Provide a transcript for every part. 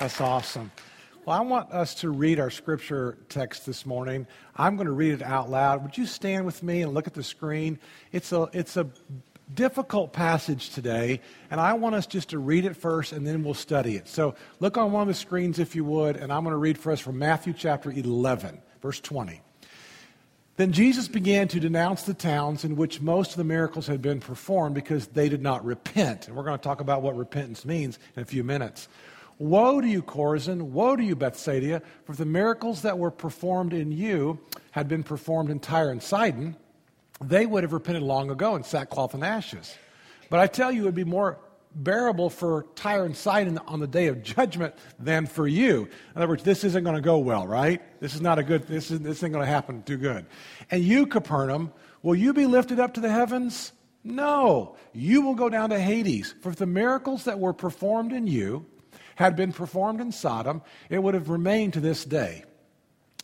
That's awesome. Well, I want us to read our scripture text this morning. I'm going to read it out loud. Would you stand with me and look at the screen? It's a, it's a difficult passage today, and I want us just to read it first and then we'll study it. So look on one of the screens if you would, and I'm going to read for us from Matthew chapter 11, verse 20. Then Jesus began to denounce the towns in which most of the miracles had been performed because they did not repent. And we're going to talk about what repentance means in a few minutes. Woe to you, Chorazin! Woe to you, Bethsaida! For if the miracles that were performed in you had been performed in Tyre and Sidon, they would have repented long ago in sackcloth and ashes. But I tell you, it would be more bearable for Tyre and Sidon on the day of judgment than for you. In other words, this isn't going to go well, right? This is not a good, this, is, this isn't going to happen too good. And you, Capernaum, will you be lifted up to the heavens? No, you will go down to Hades. For if the miracles that were performed in you had been performed in Sodom, it would have remained to this day.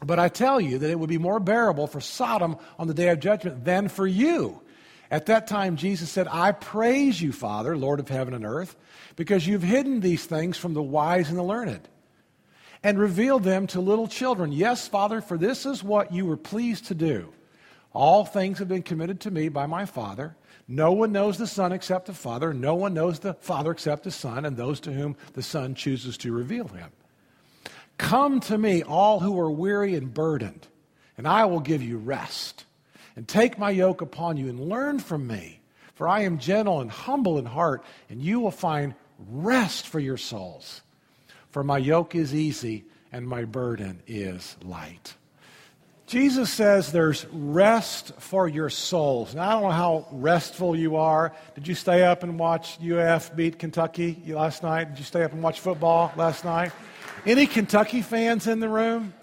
But I tell you that it would be more bearable for Sodom on the day of judgment than for you. At that time, Jesus said, I praise you, Father, Lord of heaven and earth, because you've hidden these things from the wise and the learned and revealed them to little children. Yes, Father, for this is what you were pleased to do. All things have been committed to me by my Father. No one knows the Son except the Father. No one knows the Father except the Son, and those to whom the Son chooses to reveal him. Come to me, all who are weary and burdened, and I will give you rest. And take my yoke upon you and learn from me, for I am gentle and humble in heart, and you will find rest for your souls. For my yoke is easy and my burden is light. Jesus says there's rest for your souls. Now, I don't know how restful you are. Did you stay up and watch UF beat Kentucky last night? Did you stay up and watch football last night? Any Kentucky fans in the room?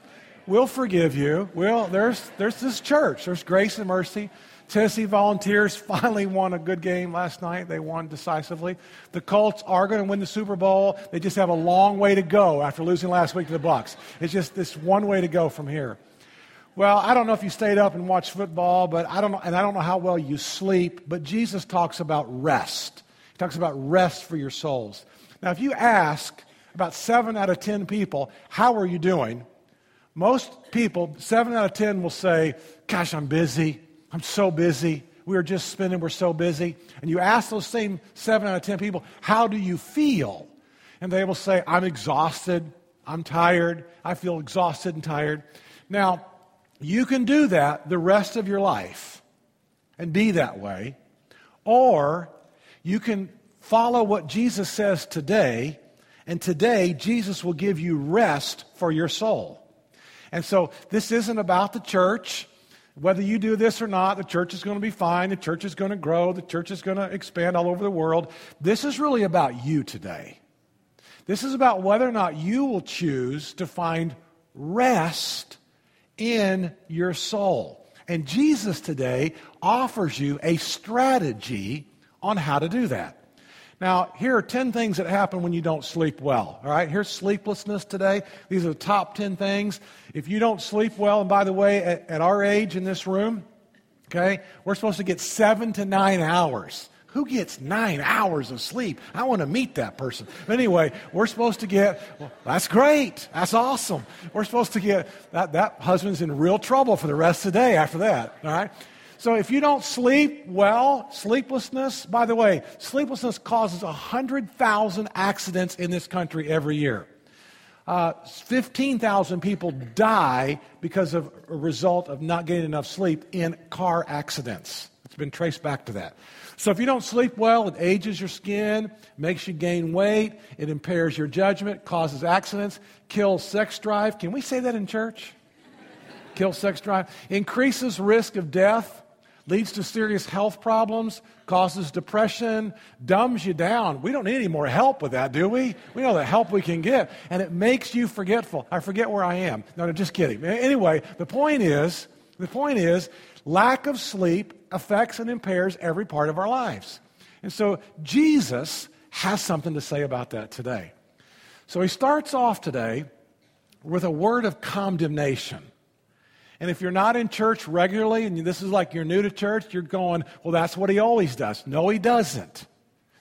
We'll forgive you. Well, there's, there's this church. There's grace and mercy. Tennessee Volunteers finally won a good game last night. They won decisively. The Colts are going to win the Super Bowl. They just have a long way to go after losing last week to the Bucs. It's just this one way to go from here. Well, I don't know if you stayed up and watched football, but I don't know, and I don't know how well you sleep, but Jesus talks about rest. He talks about rest for your souls. Now, if you ask about seven out of ten people, How are you doing? Most people, seven out of ten, will say, Gosh, I'm busy. I'm so busy. We are just spending, we're so busy. And you ask those same seven out of ten people, How do you feel? And they will say, I'm exhausted. I'm tired. I feel exhausted and tired. Now, you can do that the rest of your life and be that way, or you can follow what Jesus says today and today, Jesus will give you rest for your soul. And so, this isn't about the church. Whether you do this or not, the church is going to be fine. The church is going to grow. The church is going to expand all over the world. This is really about you today. This is about whether or not you will choose to find rest in your soul. And Jesus today offers you a strategy on how to do that. Now, here are 10 things that happen when you don't sleep well. All right, here's sleeplessness today. These are the top 10 things. If you don't sleep well, and by the way, at, at our age in this room, okay, we're supposed to get seven to nine hours. Who gets nine hours of sleep? I want to meet that person. But anyway, we're supposed to get, well, that's great. That's awesome. We're supposed to get, that, that husband's in real trouble for the rest of the day after that. All right? So if you don't sleep well, sleeplessness, by the way, sleeplessness causes 100,000 accidents in this country every year. Uh, 15,000 people die because of a result of not getting enough sleep in car accidents. Been traced back to that. So if you don't sleep well, it ages your skin, makes you gain weight, it impairs your judgment, causes accidents, kills sex drive. Can we say that in church? kills sex drive, increases risk of death leads to serious health problems, causes depression, dumbs you down. We don't need any more help with that, do we? We know the help we can get. And it makes you forgetful. I forget where I am. No, no, just kidding. Anyway, the point is, the point is, lack of sleep affects and impairs every part of our lives. And so Jesus has something to say about that today. So he starts off today with a word of condemnation. And if you're not in church regularly and this is like you're new to church, you're going, well, that's what he always does. No, he doesn't.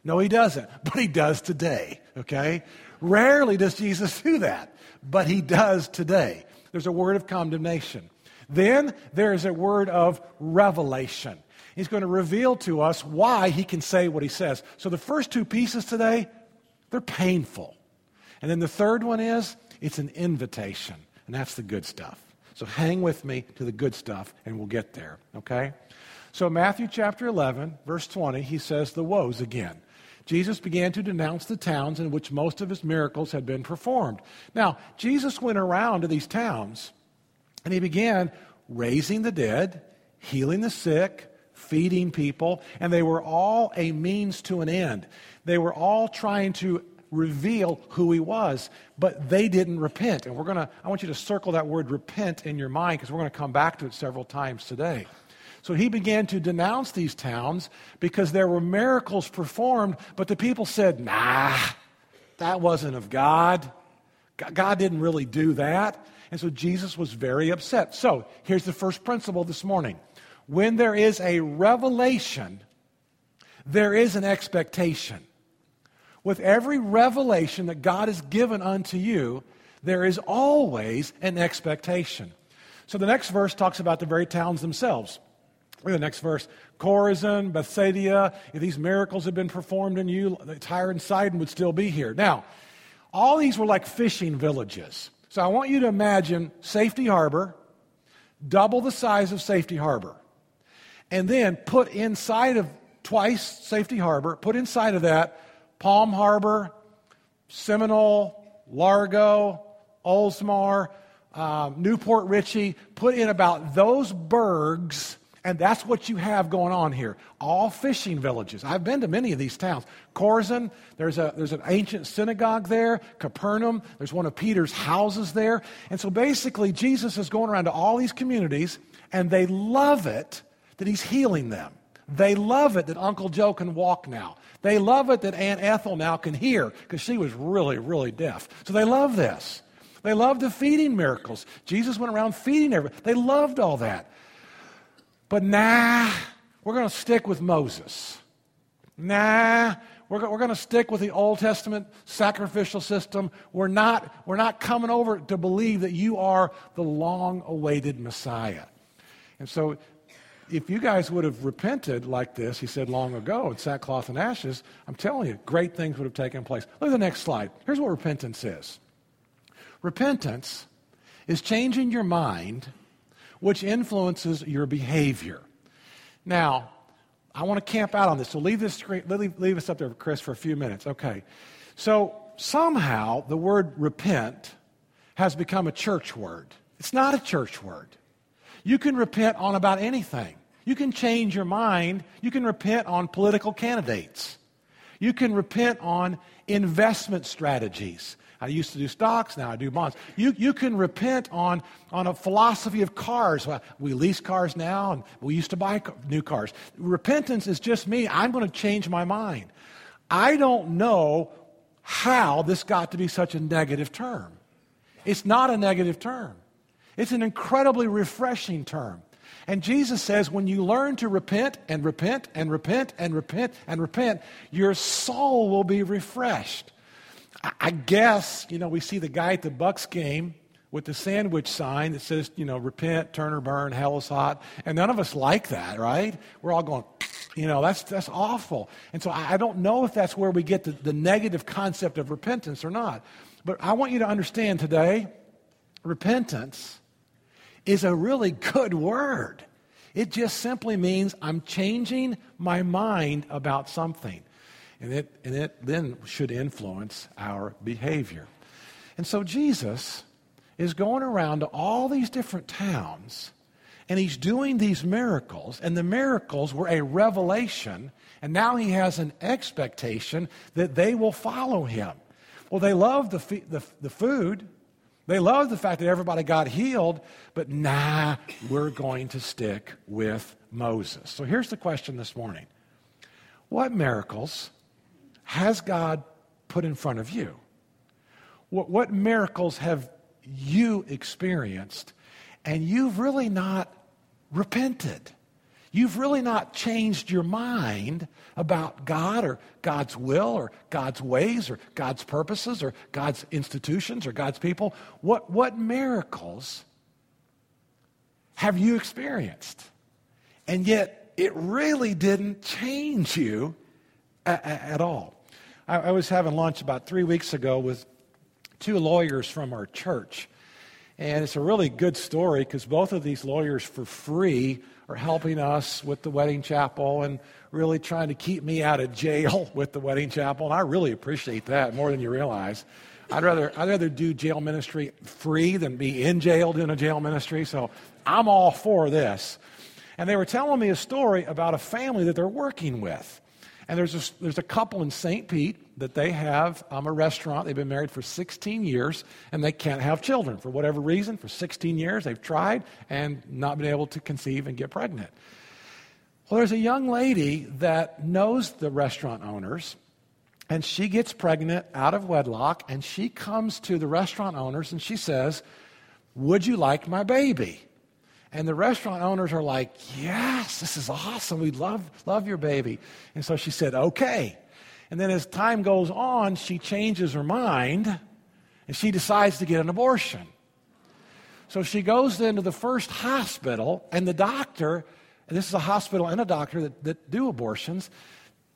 No, he doesn't, but he does today, okay? Rarely does Jesus do that, but he does today. There's a word of condemnation. Then there is a word of revelation. He's going to reveal to us why he can say what he says. So the first two pieces today, they're painful. And then the third one is it's an invitation, and that's the good stuff. So hang with me to the good stuff, and we'll get there, okay? So, Matthew chapter 11, verse 20, he says the woes again. Jesus began to denounce the towns in which most of his miracles had been performed. Now, Jesus went around to these towns and he began raising the dead, healing the sick, feeding people, and they were all a means to an end. They were all trying to reveal who he was, but they didn't repent. And we're going to, I want you to circle that word repent in your mind because we're going to come back to it several times today. So he began to denounce these towns because there were miracles performed, but the people said, nah, that wasn't of God. God didn't really do that. And so Jesus was very upset. So here's the first principle this morning when there is a revelation, there is an expectation. With every revelation that God has given unto you, there is always an expectation. So the next verse talks about the very towns themselves. Look at the next verse. Chorazin, Bethsaida, if these miracles had been performed in you, Tyre and Sidon would still be here. Now, all these were like fishing villages. So I want you to imagine Safety Harbor, double the size of Safety Harbor, and then put inside of twice Safety Harbor, put inside of that Palm Harbor, Seminole, Largo, Oldsmar, um, New Port Richey, put in about those burgs and that's what you have going on here. All fishing villages. I've been to many of these towns. Chorazin, there's, a, there's an ancient synagogue there. Capernaum, there's one of Peter's houses there. And so basically, Jesus is going around to all these communities, and they love it that he's healing them. They love it that Uncle Joe can walk now. They love it that Aunt Ethel now can hear because she was really, really deaf. So they love this. They love the feeding miracles. Jesus went around feeding everybody. They loved all that. But nah, we're going to stick with Moses. Nah, we're, we're going to stick with the Old Testament sacrificial system. We're not, we're not coming over to believe that you are the long awaited Messiah. And so, if you guys would have repented like this, he said long ago, in sackcloth and ashes, I'm telling you, great things would have taken place. Look at the next slide. Here's what repentance is repentance is changing your mind which influences your behavior. Now, I want to camp out on this, so leave this screen, leave, leave us up there, Chris, for a few minutes. Okay. So somehow the word repent has become a church word. It's not a church word. You can repent on about anything. You can change your mind. You can repent on political candidates. You can repent on investment strategies. I used to do stocks, now I do bonds. You, you can repent on, on a philosophy of cars. We lease cars now, and we used to buy new cars. Repentance is just me. I'm going to change my mind. I don't know how this got to be such a negative term. It's not a negative term, it's an incredibly refreshing term. And Jesus says, when you learn to repent and repent and repent and repent and repent, your soul will be refreshed. I guess, you know, we see the guy at the Bucs game with the sandwich sign that says, you know, repent, turn or burn, hell is hot. And none of us like that, right? We're all going, you know, that's, that's awful. And so I don't know if that's where we get the, the negative concept of repentance or not. But I want you to understand today repentance is a really good word. It just simply means I'm changing my mind about something. And it, and it then should influence our behavior. And so Jesus is going around to all these different towns and he's doing these miracles, and the miracles were a revelation, and now he has an expectation that they will follow him. Well, they love the, the, the food, they love the fact that everybody got healed, but nah, we're going to stick with Moses. So here's the question this morning What miracles has God put in front of you? What, what miracles have you experienced and you've really not repented? you've really not changed your mind about God or God's will or God's ways or God's purposes or God's institutions or God's people. What, what miracles have you experienced? And yet, it really didn't change you a- a- at all. I, I was having lunch about three weeks ago with two lawyers from our church. And it's a really good story because both of these lawyers, for free, are helping us with the wedding chapel and really trying to keep me out of jail with the wedding chapel. And I really appreciate that more than you realize. I'd rather, I'd rather do jail ministry free than be in jail doing a jail ministry. So I'm all for this. And they were telling me a story about a family that they're working with. And there's a, there's a couple in St. Pete that they have um, a restaurant. They've been married for 16 years and they can't have children for whatever reason. For 16 years, they've tried and not been able to conceive and get pregnant. Well, there's a young lady that knows the restaurant owners and she gets pregnant out of wedlock and she comes to the restaurant owners and she says, Would you like my baby? And the restaurant owners are like, Yes, this is awesome. We love, love your baby. And so she said, Okay. And then as time goes on, she changes her mind and she decides to get an abortion. So she goes into the first hospital, and the doctor, and this is a hospital and a doctor that, that do abortions,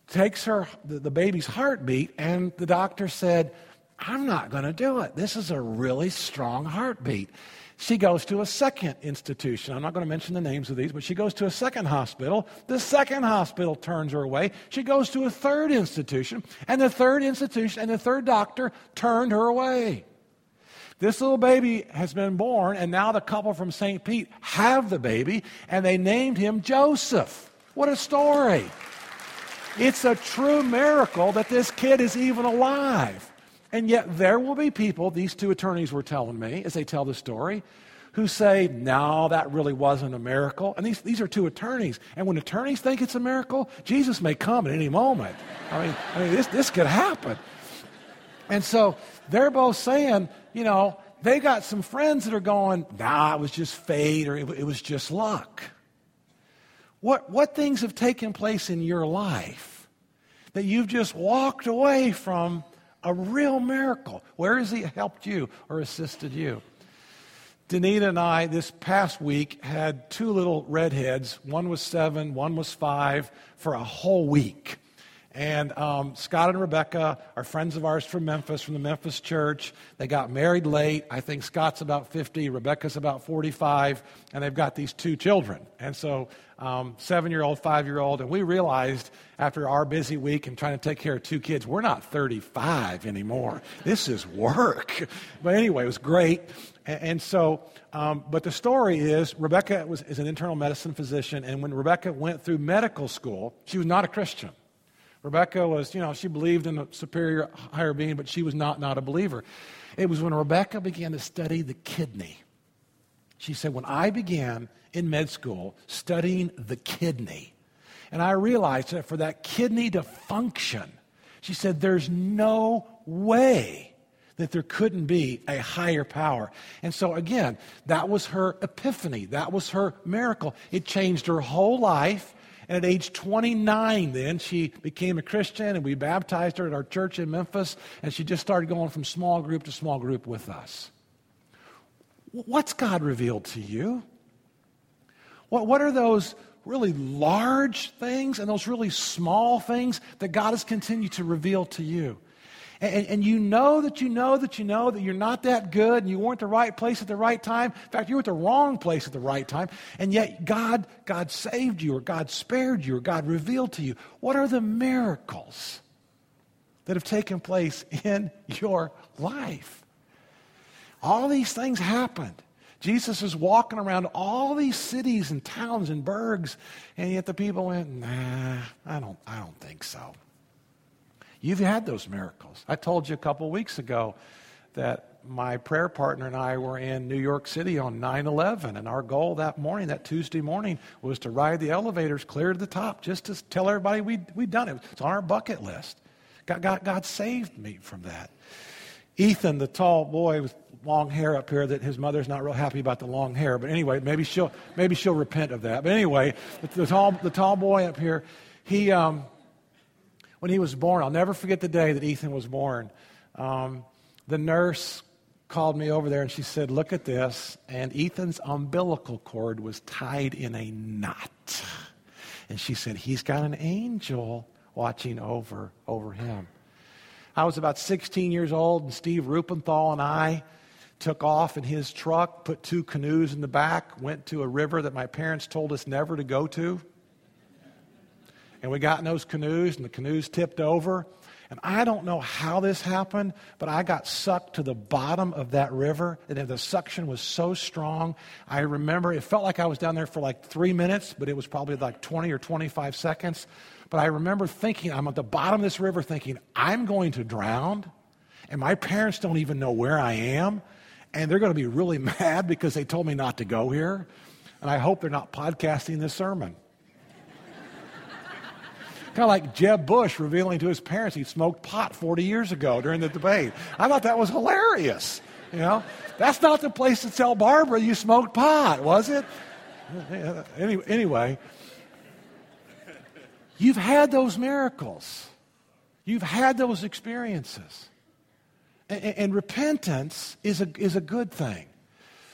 takes her the, the baby's heartbeat, and the doctor said, I'm not going to do it. This is a really strong heartbeat. She goes to a second institution. I'm not going to mention the names of these, but she goes to a second hospital. The second hospital turns her away. She goes to a third institution, and the third institution and the third doctor turned her away. This little baby has been born, and now the couple from St. Pete have the baby, and they named him Joseph. What a story! It's a true miracle that this kid is even alive. And yet, there will be people, these two attorneys were telling me as they tell the story, who say, no, that really wasn't a miracle. And these, these are two attorneys. And when attorneys think it's a miracle, Jesus may come at any moment. I mean, I mean this, this could happen. And so they're both saying, you know, they got some friends that are going, nah, it was just fate or it, it was just luck. What, what things have taken place in your life that you've just walked away from a real miracle. Where has He helped you or assisted you? Danita and I, this past week, had two little redheads. One was seven, one was five, for a whole week. And um, Scott and Rebecca are friends of ours from Memphis, from the Memphis church. They got married late. I think Scott's about 50, Rebecca's about 45, and they've got these two children. And so, um, seven year old, five year old, and we realized after our busy week and trying to take care of two kids, we're not 35 anymore. This is work. But anyway, it was great. And, so, um, but the story is Rebecca was, is an internal medicine physician, and when Rebecca went through medical school, she was not a Christian. Rebecca was, you know, she believed in a superior higher being, but she was not not a believer. It was when Rebecca began to study the kidney. She said, when I began in med school studying the kidney, and I realized that for that kidney to function, she said, there's no way that there couldn't be a higher power. And so, again, that was her epiphany. That was her miracle. It changed her whole life. And at age 29, then, she became a Christian, and we baptized her at our church in Memphis, and she just started going from small group to small group with us. What's God revealed to you? What, what are those really large things and those really small things that God has continued to reveal to you? And, and, you know that you know that you know that you're not that good and you weren't the right place at the right time. In fact, you were at the wrong place at the right time. And yet God, God saved you or God spared you or God revealed to you. What are the miracles that have taken place in your life? All these things happened. Jesus is walking around all these cities and towns and burgs, and yet the people went, nah, I don't, I don't think so. You've had those miracles. I told you a couple weeks ago that my prayer partner and I were in New York City on 9 11, and our goal that morning, that Tuesday morning, was to ride the elevators clear to the top just to tell everybody we'd, we'd done it. It's on our bucket list. God, God, God saved me from that. Ethan, the tall boy, with long hair up here that his mother's not real happy about the long hair. But anyway, maybe she'll maybe she'll repent of that. But anyway, the, the tall the tall boy up here, he um, when he was born, I'll never forget the day that Ethan was born. Um, the nurse called me over there and she said, "Look at this," and Ethan's umbilical cord was tied in a knot. And she said, "He's got an angel watching over over him." I was about 16 years old, and Steve Rupenthal and I took off in his truck, put two canoes in the back, went to a river that my parents told us never to go to. And we got in those canoes, and the canoes tipped over. And I don't know how this happened, but I got sucked to the bottom of that river. And the suction was so strong. I remember it felt like I was down there for like three minutes, but it was probably like 20 or 25 seconds. But I remember thinking, I'm at the bottom of this river thinking, I'm going to drown, and my parents don't even know where I am, and they're going to be really mad because they told me not to go here. And I hope they're not podcasting this sermon. Kind of like Jeb Bush revealing to his parents he smoked pot 40 years ago during the debate. I thought that was hilarious. You know, that's not the place to tell Barbara you smoked pot, was it? Anyway, You've had those miracles. You've had those experiences. And, and, repentance is a, is a good thing.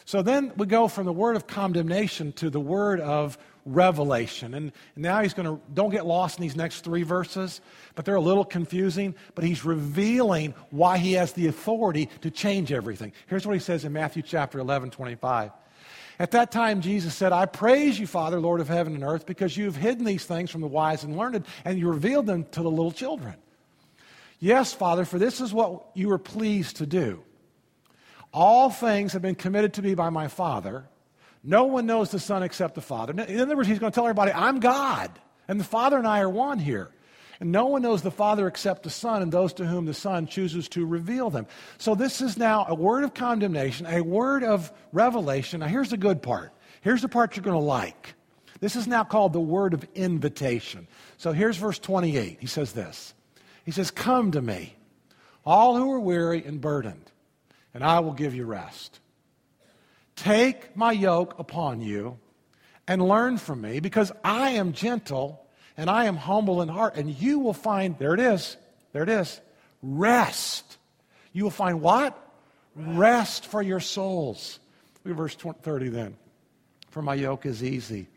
So then we go from the word of condemnation to the word of revelation. And now he's going to, don't get lost in these next three verses, but they're a little confusing. But he's revealing why he has the authority to change everything. Here's what he says in Matthew chapter 11, 25. At that time, Jesus said, I praise you, Father, Lord of heaven and earth, because you've hidden these things from the wise and learned, and you revealed them to the little children. Yes, Father, for this is what you were pleased to do. All things have been committed to me by my Father. No one knows the Son except the Father. In other words, he's going to tell everybody, I'm God, and the Father and I are one here. And no one knows the Father except the Son and those to whom the Son chooses to reveal them. So this is now a word of condemnation, a word of revelation. Now, here's the good part. Here's the part you're going to like. This is now called the word of invitation. So here's verse 28. He says this He says, Come to me, all who are weary and burdened, and I will give you rest. Take my yoke upon you and learn from me, because I am gentle and I am humble in heart. And you will find, there it is, there it is, rest. You will find what? Rest for your souls. Look at verse 30 then. For my yoke is easy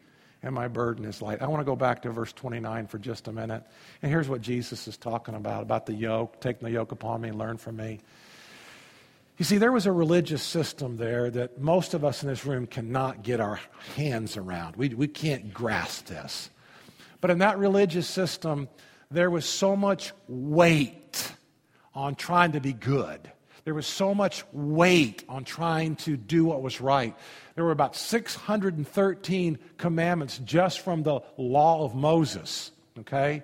and my burden is light. I want to go back to verse 29 for just a minute. And here's what Jesus is talking about about the yoke, taking the yoke upon me learn from me. You see, there was a religious system there that most of us in this room cannot get our hands around. We, we can't grasp this. But in that religious system, there was so much weight on trying to be good. There was so much weight on trying to do what was right. There were about 613 commandments just from the law of Moses, okay?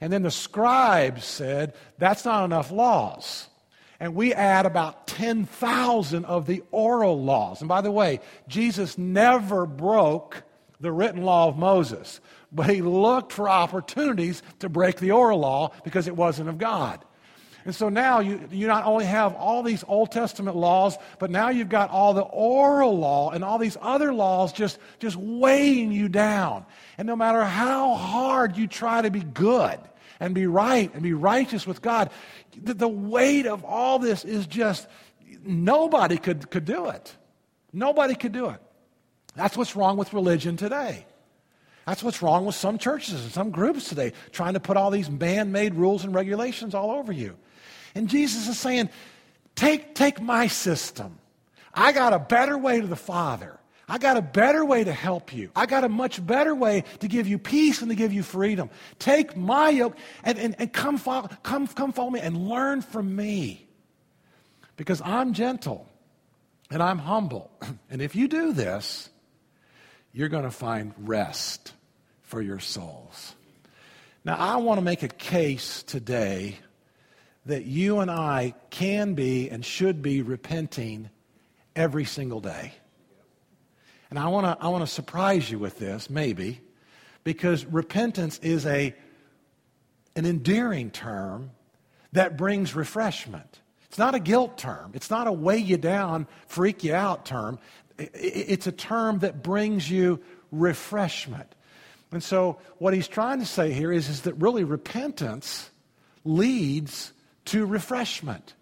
And then the scribes said, that's not enough laws. And we add about 10,000 of the oral laws. And by the way, Jesus never broke the written law of Moses but he looked for opportunities to break the oral law because it wasn't of God. And so now you, you not only have all these Old Testament laws, but now you've got all the oral law and all these other laws just, just weighing you down. And no matter how hard you try to be good and be right and be righteous with God, the, the weight of all this is just, nobody could, could do it. Nobody could do it. That's what's wrong with religion today. That's what's wrong with some churches and some groups today, trying to put all these man made rules and regulations all over you. And Jesus is saying, take, take my system. I got a better way to the Father. I got a better way to help you. I got a much better way to give you peace and to give you freedom. Take my yoke and, and, and come, follow, come, come follow me and learn from me. Because I'm gentle and I'm humble. And if you do this, you're going to find rest for your souls. Now, I want to make a case today that you and I can be and should be repenting every single day. And I want to, I want to surprise you with this, maybe, because repentance is a, an endearing term that brings refreshment. It's not a guilt term. It's not a weigh you down, freak you out term. It's a term that brings you refreshment. And so, what he's trying to say here is, is that really repentance leads to refreshment.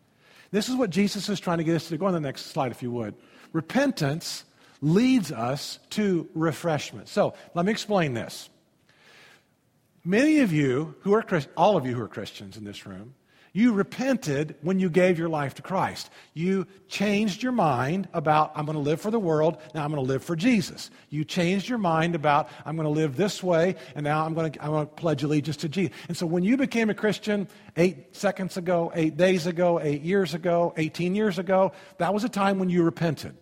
This is what Jesus is trying to get us to go on the next slide, if you would. Repentance leads us to refreshment. So, let me explain this. Many of you who are all of you who are Christians in this room, you repented when you gave your life to Christ. You changed your mind about, I'm going to live for the world, now I'm going to live for Jesus. You changed your mind about, I'm going to live this way, and now I'm going to, I'm going to pledge allegiance to Jesus. And so when you became a Christian eight seconds ago, eight days ago, eight years ago, 18 years ago, that was a time when you repented.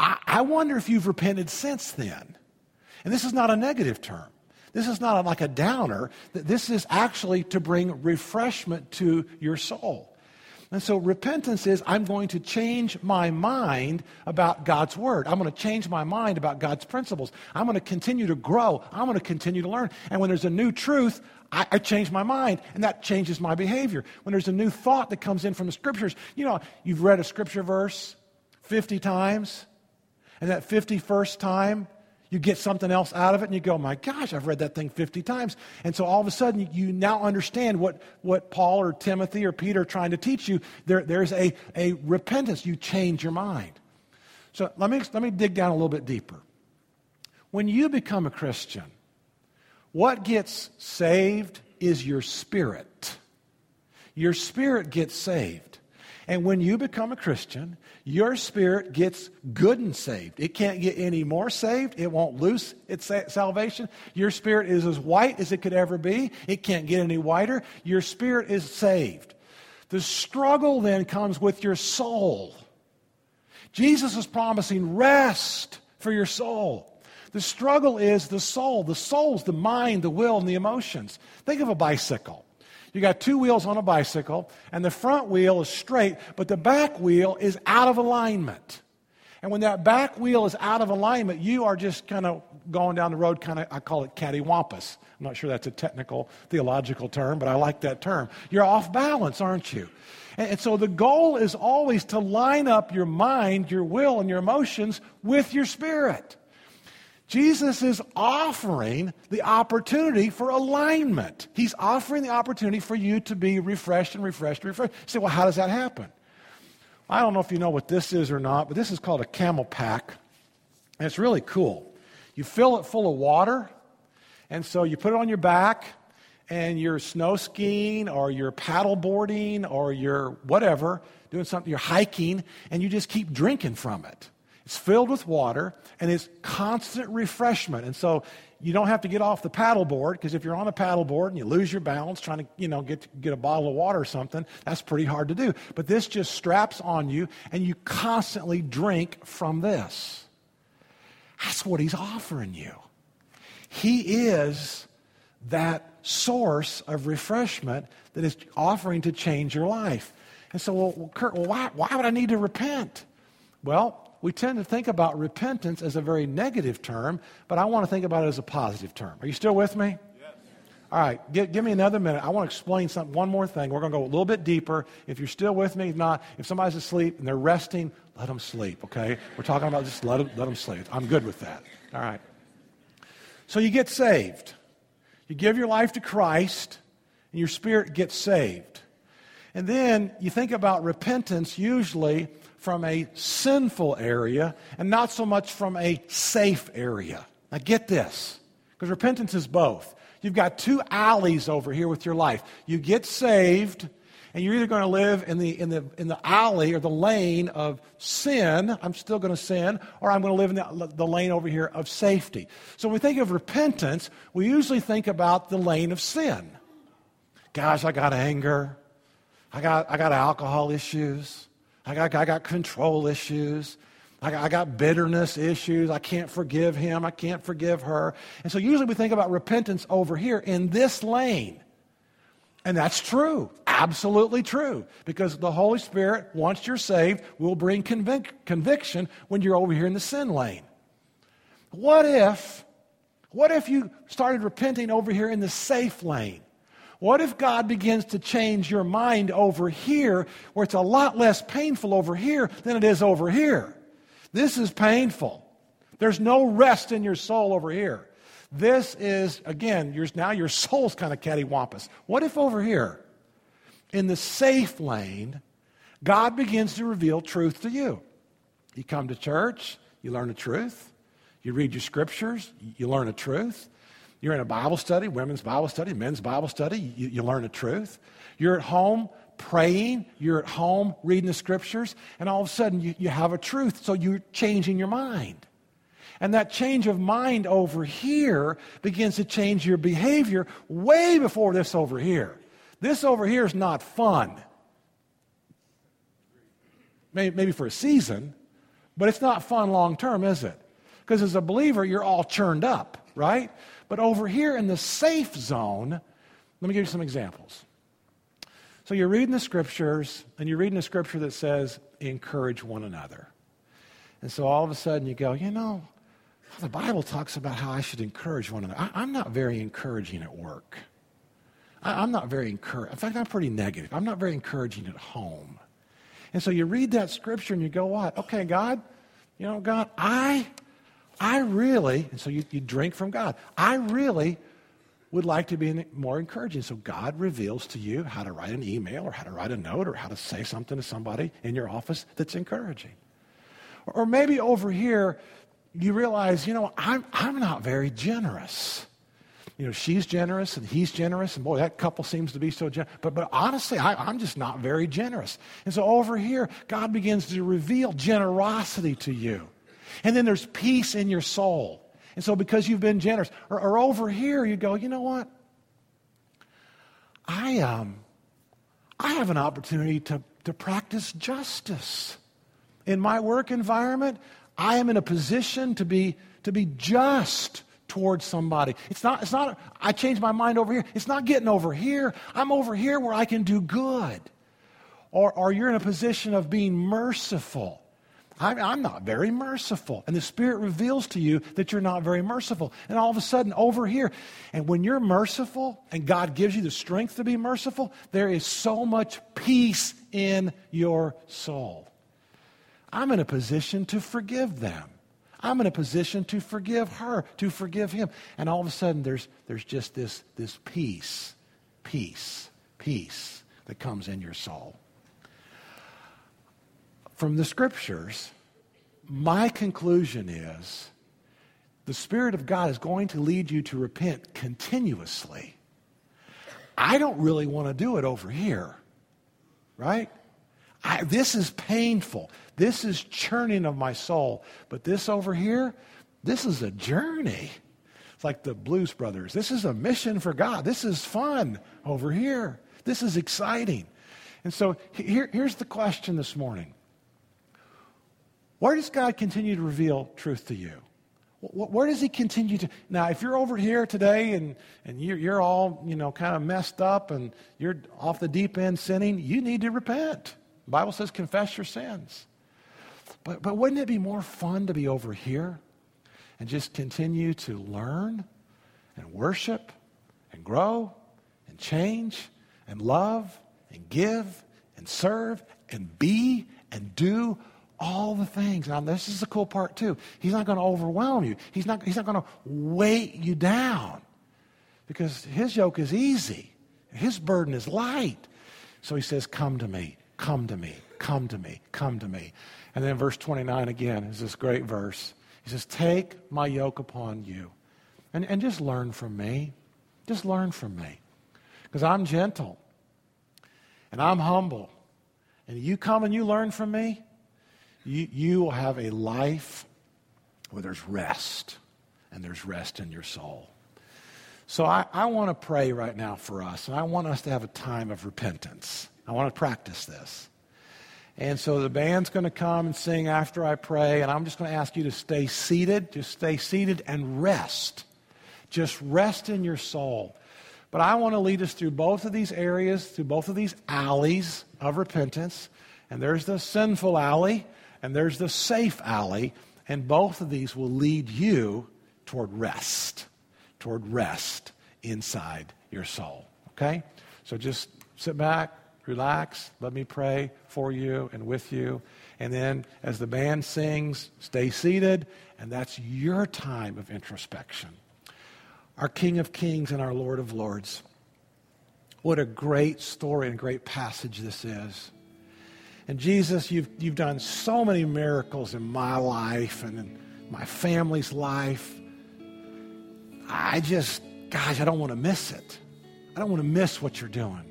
I, I wonder if you've repented since then. And this is not a negative term. This is not like a downer. This is actually to bring refreshment to your soul. And so repentance is I'm going to change my mind about God's word. I'm going to change my mind about God's principles. I'm going to continue to grow. I'm going to continue to learn. And when there's a new truth, I, I, change my mind, and that changes my behavior. When there's a new thought that comes in from the scriptures, you know, you've read a scripture verse 50 times, and that 51st time, you get something else out of it and you go, my gosh, I've read that thing 50 times. And so all of a sudden you now understand what, what Paul or Timothy or Peter are trying to teach you. There, there's a, a repentance. You change your mind. So let me, let me dig down a little bit deeper. When you become a Christian, what gets saved is your spirit. Your spirit gets saved. And when you become a Christian, your spirit gets good and saved. It can't get any more saved. It won't lose its salvation. Your spirit is as white as it could ever be. It can't get any whiter. Your spirit is saved. The struggle then comes with your soul. Jesus is promising rest for your soul. The struggle is the soul. The soul's the mind, the will, and the emotions. Think of a bicycle. You got two wheels on a bicycle, and the front wheel is straight, but the back wheel is out of alignment. And when that back wheel is out of alignment, you are just kind of going down the road, kind of, I call it cattywampus. I'm not sure that's a technical theological term, but I like that term. You're off balance, aren't you? And, and so the goal is always to line up your mind, your will, and your emotions with your spirit. Jesus is offering the opportunity for alignment. He's offering the opportunity for you to be refreshed and refreshed and refreshed. You say, well, how does that happen? I don't know if you know what this is or not, but this is called a camel pack. And it's really cool. You fill it full of water, and so you put it on your back, and you're snow skiing or you're paddle boarding or you're whatever, doing something, you're hiking, and you just keep drinking from it. It's filled with water and it's constant refreshment. And so you don't have to get off the paddleboard because if you're on a paddleboard and you lose your balance trying to, you know, get, get a bottle of water or something, that's pretty hard to do. But this just straps on you and you constantly drink from this. That's what he's offering you. He is that source of refreshment that is offering to change your life. And so, well, Kurt, well, why, why would I need to repent? Well, we tend to think about repentance as a very negative term, but I want to think about it as a positive term. Are you still with me? Yes. All right, give, give me another minute. I want to explain something, one more thing. We're going to go a little bit deeper. If you're still with me, if not, if somebody's asleep and they're resting, let them sleep, okay? We're talking about just let them, let them sleep. I'm good with that. All right. So you get saved. You give your life to Christ, and your spirit gets saved. And then you think about repentance usually from a sinful area and not so much from a safe area. Now, get this, because repentance is both. You've got two alleys over here with your life. You get saved, and you're either going to live in the, in the, in the alley or the lane of sin, I'm still going to sin, or I'm going to live in the, the lane over here of safety. So when we think of repentance, we usually think about the lane of sin. Gosh, I got anger. I got, I got alcohol issues. I got, I got control issues. I got, I got bitterness issues. I can't forgive him. I can't forgive her. And so usually we think about repentance over here in this lane. And that's true. Absolutely true. Because the Holy Spirit, once you're saved, will bring convic- conviction when you're over here in the sin lane. What if, what if you started repenting over here in the safe lane? What if God begins to change your mind over here, where it's a lot less painful over here than it is over here? This is painful. There's no rest in your soul over here. This is, again, your, now your soul's kind of cattywampus. What if over here, in the safe lane, God begins to reveal truth to you? You come to church, you learn the truth. You read your scriptures, you learn the truth. You're in a Bible study, women's Bible study, men's Bible study, you, you learn the truth. You're at home praying, you're at home reading the scriptures, and all of a sudden you, you have a truth, so you're changing your mind. And that change of mind over here begins to change your behavior way before this over here. This over here is not fun. Maybe, maybe for a season, but it's not fun long term, is it? Because as a believer, you're all churned up, right? But over here in the safe zone, let me give you some examples. So you're reading the scriptures, and you're reading a scripture that says, encourage one another. And so all of a sudden you go, you know, the Bible talks about how I should encourage one another. I, am not very encouraging at work. I, I'm not very encouraging. In fact, I'm pretty negative. I'm not very encouraging at home. And so you read that scripture and you go, what? Okay, God, you know, God, I I really, and so you, you drink from God, I really would like to be more encouraging. So God reveals to you how to write an email or how to write a note or how to say something to somebody in your office that's encouraging. Or maybe over here, you realize, you know, I'm, I'm not very generous. You know, she's generous and he's generous, and boy, that couple seems to be so generous. But, but honestly, I, I'm just not very generous. And so over here, God begins to reveal generosity to you. And then there's peace in your soul. And so because you've been generous, or, or over here, you go, you know what? I, um, I have an opportunity to, to practice justice. In my work environment, I am in a position to be, to be just towards somebody. It's not, it's not, I changed my mind over here. It's not getting over here. I'm over here where I can do good. Or, or you're in a position of being merciful. I'm, not very merciful. And the Spirit reveals to you that you're not very merciful. And all of a sudden, over here, and when you're merciful and God gives you the strength to be merciful, there is so much peace in your soul. I'm in a position to forgive them. I'm in a position to forgive her, to forgive him. And all of a sudden, there's, there's just this, this peace, peace, peace that comes in your soul from the scriptures, my conclusion is the Spirit of God is going to lead you to repent continuously. I don't really want to do it over here, right? I, this is painful. This is churning of my soul. But this over here, this is a journey. It's like the Blues Brothers. This is a mission for God. This is fun over here. This is exciting. And so here, here's the question this morning where does God continue to reveal truth to you? Where does he continue to? Now, if you're over here today and, and you're, you're all, you know, kind of messed up and you're off the deep end sinning, you need to repent. The Bible says confess your sins. But, but wouldn't it be more fun to be over here and just continue to learn and worship and grow and change and love and give and serve and be and do all the things. Now, this is the cool part, too. He's not going to overwhelm you, He's not, he's not going to weight you down because His yoke is easy, His burden is light. So He says, Come to me, come to me, come to me, come to me. And then verse 29 again is this great verse. He says, Take my yoke upon you and, and just learn from me. Just learn from me. Because I'm gentle and I'm humble. And you come and you learn from me, you, will have a life where there's rest, and there's rest in your soul. So I, I want to pray right now for us, and I want us to have a time of repentance. I want to practice this. And so the band's going to come and sing after I pray, and I'm just going to ask you to stay seated. Just stay seated and rest. Just rest in your soul. But I want to lead us through both of these areas, through both of these alleys of repentance. And there's the sinful alley, and there's the safe alley, and both of these will lead you toward rest, toward rest inside your soul. Okay? So just sit back, relax, let me pray for you and with you. And then as the band sings, stay seated, and that's your time of introspection. Our King of Kings and our Lord of Lords. What a great story and great passage this is. And Jesus, you've, you've done so many miracles in my life and in my family's life. I just, gosh, I don't want to miss it. I don't want to miss what you're doing.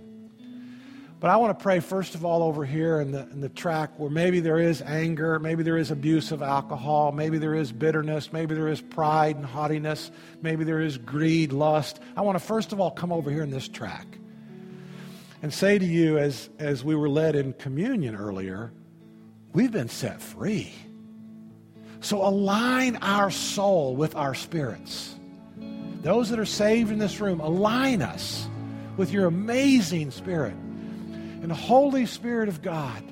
But I want to pray, first of all, over here in the, in the track where maybe there is anger, maybe there is abuse of alcohol, maybe there is bitterness, maybe there is pride and haughtiness, maybe there is greed, lust. I want to first of all come over here in this track and say to you, as, as we were led in communion earlier, we've been set free. So align our soul with our spirits. Those that are saved in this room, align us with your amazing spirit. And Holy Spirit of God,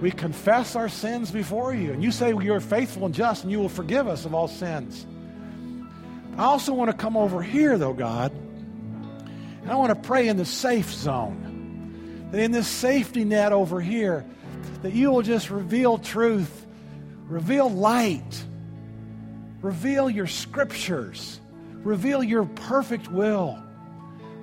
we confess our sins before you. And you say you are faithful and just and you will forgive us of all sins. I also want to come over here, though, God, and I want to pray in the safe zone. That in this safety net over here, that you will just reveal truth, reveal light, reveal your scriptures, reveal your perfect will.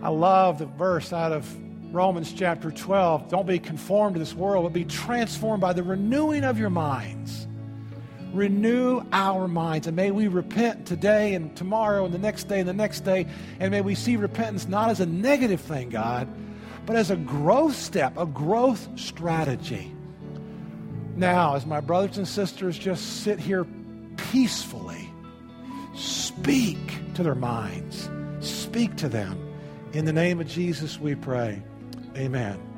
I love the verse out of Romans chapter 12. Don't be conformed to this world, but be transformed by the renewing of your minds. Renew our minds. And may we repent today and tomorrow and the next day and the next day. And may we see repentance not as a negative thing, God, but as a growth step, a growth strategy. Now, as my brothers and sisters just sit here peacefully, speak to their minds, speak to them. In the name of Jesus, we pray. Amen.